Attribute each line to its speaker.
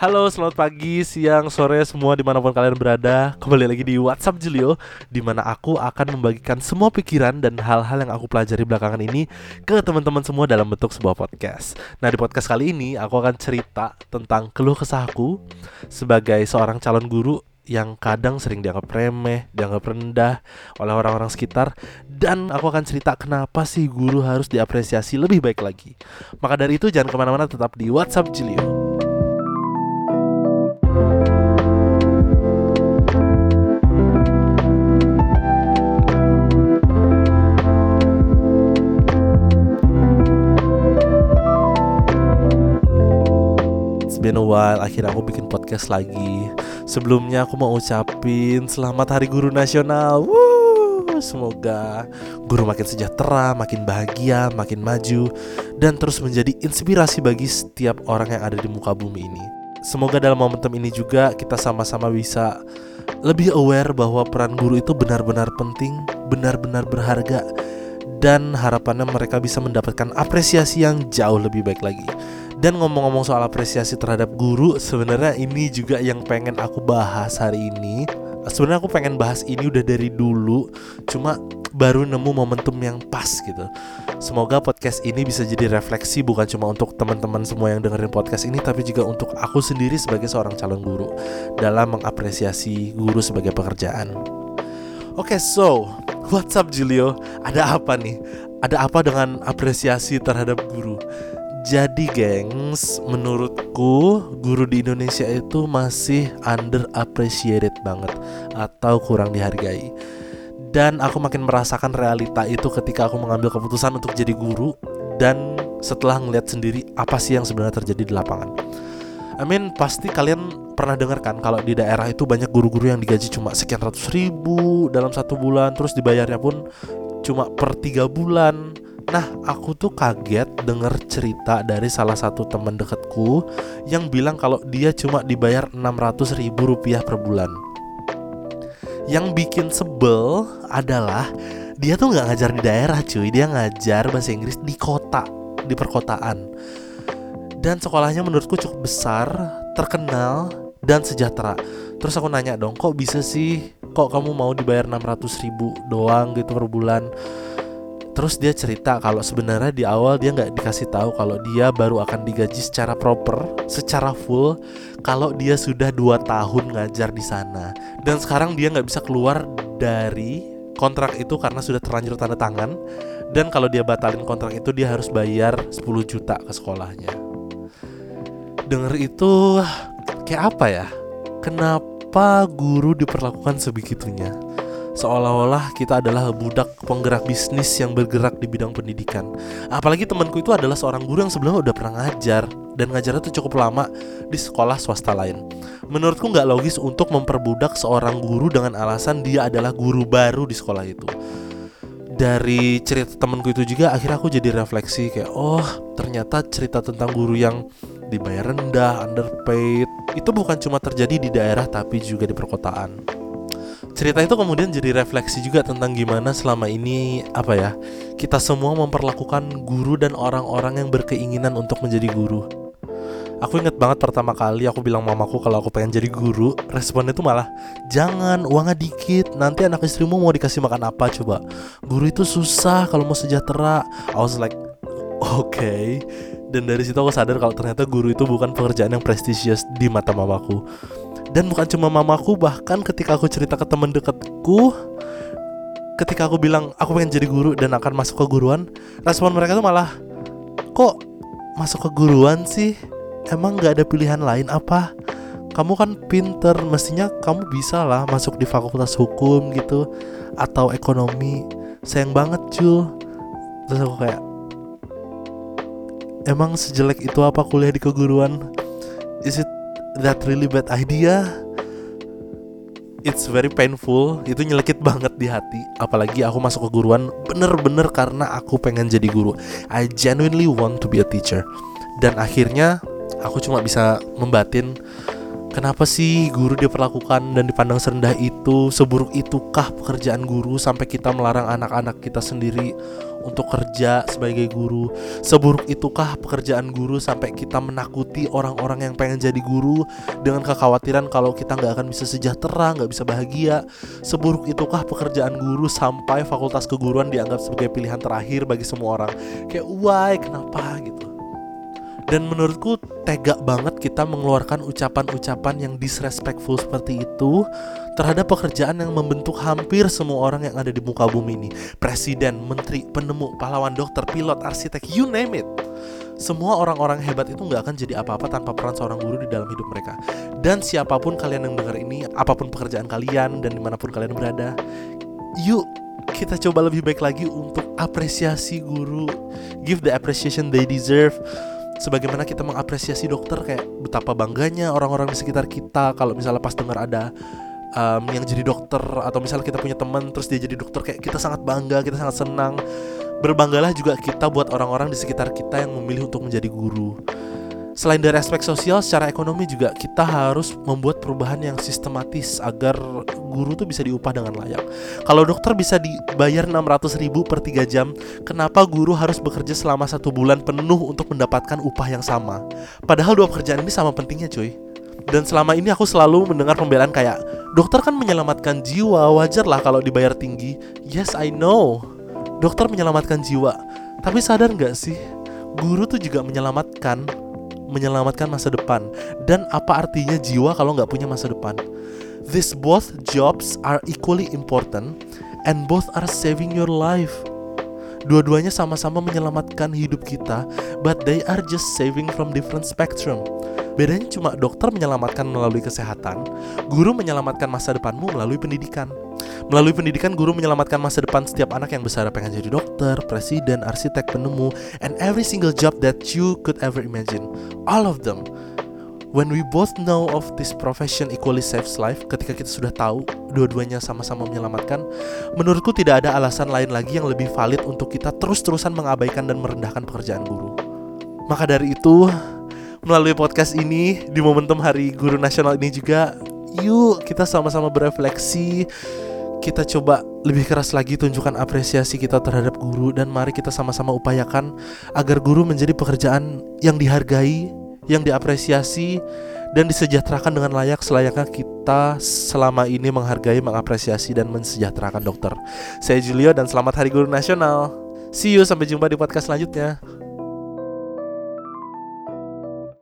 Speaker 1: Halo, selamat pagi, siang, sore, semua di mana pun kalian berada. Kembali lagi di WhatsApp Julio Di mana aku akan membagikan semua pikiran dan hal-hal yang aku pelajari belakangan ini Ke teman-teman semua dalam bentuk sebuah podcast. Nah di podcast kali ini aku akan cerita tentang keluh kesahku Sebagai seorang calon guru yang kadang sering dianggap remeh, dianggap rendah oleh orang-orang sekitar. Dan aku akan cerita kenapa sih guru harus diapresiasi lebih baik lagi. Maka dari itu jangan ke mana-mana tetap di WhatsApp Been a while Akhirnya aku bikin podcast lagi. Sebelumnya aku mau ucapin Selamat Hari Guru Nasional. Woo, Semoga guru makin sejahtera, makin bahagia, makin maju Dan terus menjadi inspirasi bagi setiap orang yang ada di muka bumi ini. Semoga dalam momentum ini juga kita sama-sama bisa lebih aware bahwa peran guru itu benar-benar penting, benar-benar berharga dan harapannya mereka bisa mendapatkan apresiasi yang jauh lebih baik lagi. Dan ngomong-ngomong soal apresiasi terhadap guru, sebenarnya ini juga yang pengen aku bahas hari ini. Sebenarnya aku pengen bahas ini udah dari dulu, cuma baru nemu momentum yang pas gitu. Semoga podcast ini bisa jadi refleksi bukan cuma untuk teman-teman semua yang dengerin podcast ini, tapi juga untuk aku sendiri sebagai seorang calon guru dalam mengapresiasi guru sebagai pekerjaan. Oke, okay, so what's up Julio? Ada apa nih? Ada apa dengan apresiasi terhadap guru? Jadi gengs, menurutku guru di Indonesia itu masih under appreciated banget atau kurang dihargai. Dan aku makin merasakan realita itu ketika aku mengambil keputusan untuk jadi guru dan setelah ngeliat sendiri apa sih yang sebenarnya terjadi di lapangan. I mean pasti kalian pernah dengar kan kalau di daerah itu banyak guru-guru yang digaji cuma sekian ratus ribu dalam satu bulan terus dibayarnya pun cuma per tiga bulan Nah, aku tuh kaget denger cerita dari salah satu teman deketku yang bilang kalau dia cuma dibayar 600 ribu rupiah per bulan. Yang bikin sebel adalah dia tuh nggak ngajar di daerah cuy, dia ngajar bahasa Inggris di kota, di perkotaan. Dan sekolahnya menurutku cukup besar, terkenal, dan sejahtera. Terus aku nanya dong, kok bisa sih, kok kamu mau dibayar 600 ribu doang gitu per bulan? Terus dia cerita kalau sebenarnya di awal dia nggak dikasih tahu kalau dia baru akan digaji secara proper, secara full kalau dia sudah dua tahun ngajar di sana. Dan sekarang dia nggak bisa keluar dari kontrak itu karena sudah terlanjur tanda tangan. Dan kalau dia batalin kontrak itu dia harus bayar 10 juta ke sekolahnya. Dengar itu kayak apa ya? Kenapa guru diperlakukan sebegitunya? Seolah-olah kita adalah budak penggerak bisnis yang bergerak di bidang pendidikan. Apalagi temanku itu adalah seorang guru yang sebelumnya udah pernah ngajar dan ngajarnya tuh cukup lama di sekolah swasta lain. Menurutku nggak logis untuk memperbudak seorang guru dengan alasan dia adalah guru baru di sekolah itu. Dari cerita temanku itu juga akhirnya aku jadi refleksi kayak oh ternyata cerita tentang guru yang dibayar rendah, underpaid itu bukan cuma terjadi di daerah tapi juga di perkotaan cerita itu kemudian jadi refleksi juga tentang gimana selama ini apa ya kita semua memperlakukan guru dan orang-orang yang berkeinginan untuk menjadi guru. Aku inget banget pertama kali aku bilang mamaku kalau aku pengen jadi guru Responnya itu malah Jangan, uangnya dikit Nanti anak istrimu mau dikasih makan apa coba Guru itu susah kalau mau sejahtera I was like Oke okay. Dan dari situ aku sadar kalau ternyata guru itu bukan pekerjaan yang prestisius di mata mamaku dan bukan cuma mamaku bahkan ketika aku cerita ke temen deketku ketika aku bilang aku pengen jadi guru dan akan masuk ke guruan respon mereka tuh malah kok masuk ke guruan sih? Emang nggak ada pilihan lain apa? Kamu kan pinter mestinya kamu bisa lah masuk di fakultas hukum gitu atau ekonomi. Sayang banget Jul terus aku kayak emang sejelek itu apa kuliah di keguruan? Is it that really bad idea. It's very painful. Itu nyelekit banget di hati. Apalagi aku masuk ke guruan bener-bener karena aku pengen jadi guru. I genuinely want to be a teacher. Dan akhirnya aku cuma bisa membatin kenapa sih guru diperlakukan dan dipandang serendah itu? Seburuk itukah pekerjaan guru sampai kita melarang anak-anak kita sendiri untuk kerja sebagai guru? Seburuk itukah pekerjaan guru sampai kita menakuti orang-orang yang pengen jadi guru dengan kekhawatiran kalau kita nggak akan bisa sejahtera, nggak bisa bahagia? Seburuk itukah pekerjaan guru sampai fakultas keguruan dianggap sebagai pilihan terakhir bagi semua orang? Kayak why, kenapa gitu? Dan menurutku tega banget kita mengeluarkan ucapan-ucapan yang disrespectful seperti itu terhadap pekerjaan yang membentuk hampir semua orang yang ada di muka bumi ini. Presiden, menteri, penemu, pahlawan dokter, pilot, arsitek, you name it. Semua orang-orang hebat itu nggak akan jadi apa-apa tanpa peran seorang guru di dalam hidup mereka. Dan siapa pun kalian yang dengar ini, apa pun pekerjaan kalian dan di mana pun kalian berada, yuk kita coba lebih baik lagi untuk apresiasi guru, give the appreciation they deserve sebagaimana kita mengapresiasi dokter kayak betapa bangganya orang-orang di sekitar kita kalau misalnya pas dengar ada um, yang jadi dokter atau misalnya kita punya teman terus dia jadi dokter kayak kita sangat bangga kita sangat senang. Berbanggalah juga kita buat orang-orang di sekitar kita yang memilih untuk menjadi guru Selain dari aspek sosial, secara ekonomi juga kita harus membuat perubahan yang sistematis agar guru tuh bisa diupah dengan layak. Kalau dokter bisa dibayar 600 ribu per 3 jam, kenapa guru harus bekerja selama satu bulan penuh untuk mendapatkan upah yang sama? Padahal dua pekerjaan ini sama pentingnya cuy. Dan selama ini aku selalu mendengar pembelaan kayak Dokter kan menyelamatkan jiwa, wajar lah kalau dibayar tinggi Yes I know Dokter menyelamatkan jiwa Tapi sadar gak sih Guru tuh juga menyelamatkan menyelamatkan masa depan. Dan apa artinya jiwa kalau nggak punya masa depan? These both jobs are equally important and both are saving your life. Dua-duanya sama-sama menyelamatkan hidup kita but they are just saving from different spectrum Bedanya cuma dokter menyelamatkan melalui kesehatan, guru menyelamatkan masa depanmu melalui pendidikan. Melalui pendidikan, guru menyelamatkan masa depan setiap anak yang besar pengen jadi dokter, presiden, arsitek, penemu, and every single job that you could ever imagine. All of them. When we both know of this profession equally saves life, ketika kita sudah tahu dua-duanya sama-sama menyelamatkan, menurutku tidak ada alasan lain lagi yang lebih valid untuk kita terus-terusan mengabaikan dan merendahkan pekerjaan guru. Maka dari itu, melalui podcast ini di momentum Hari Guru Nasional ini juga yuk kita sama-sama berefleksi kita coba lebih keras lagi tunjukkan apresiasi kita terhadap guru dan mari kita sama-sama upayakan agar guru menjadi pekerjaan yang dihargai, yang diapresiasi dan disejahterakan dengan layak selayaknya kita selama ini menghargai, mengapresiasi dan mensejahterakan dokter. Saya Julio dan selamat Hari Guru Nasional. See you sampai jumpa di podcast selanjutnya.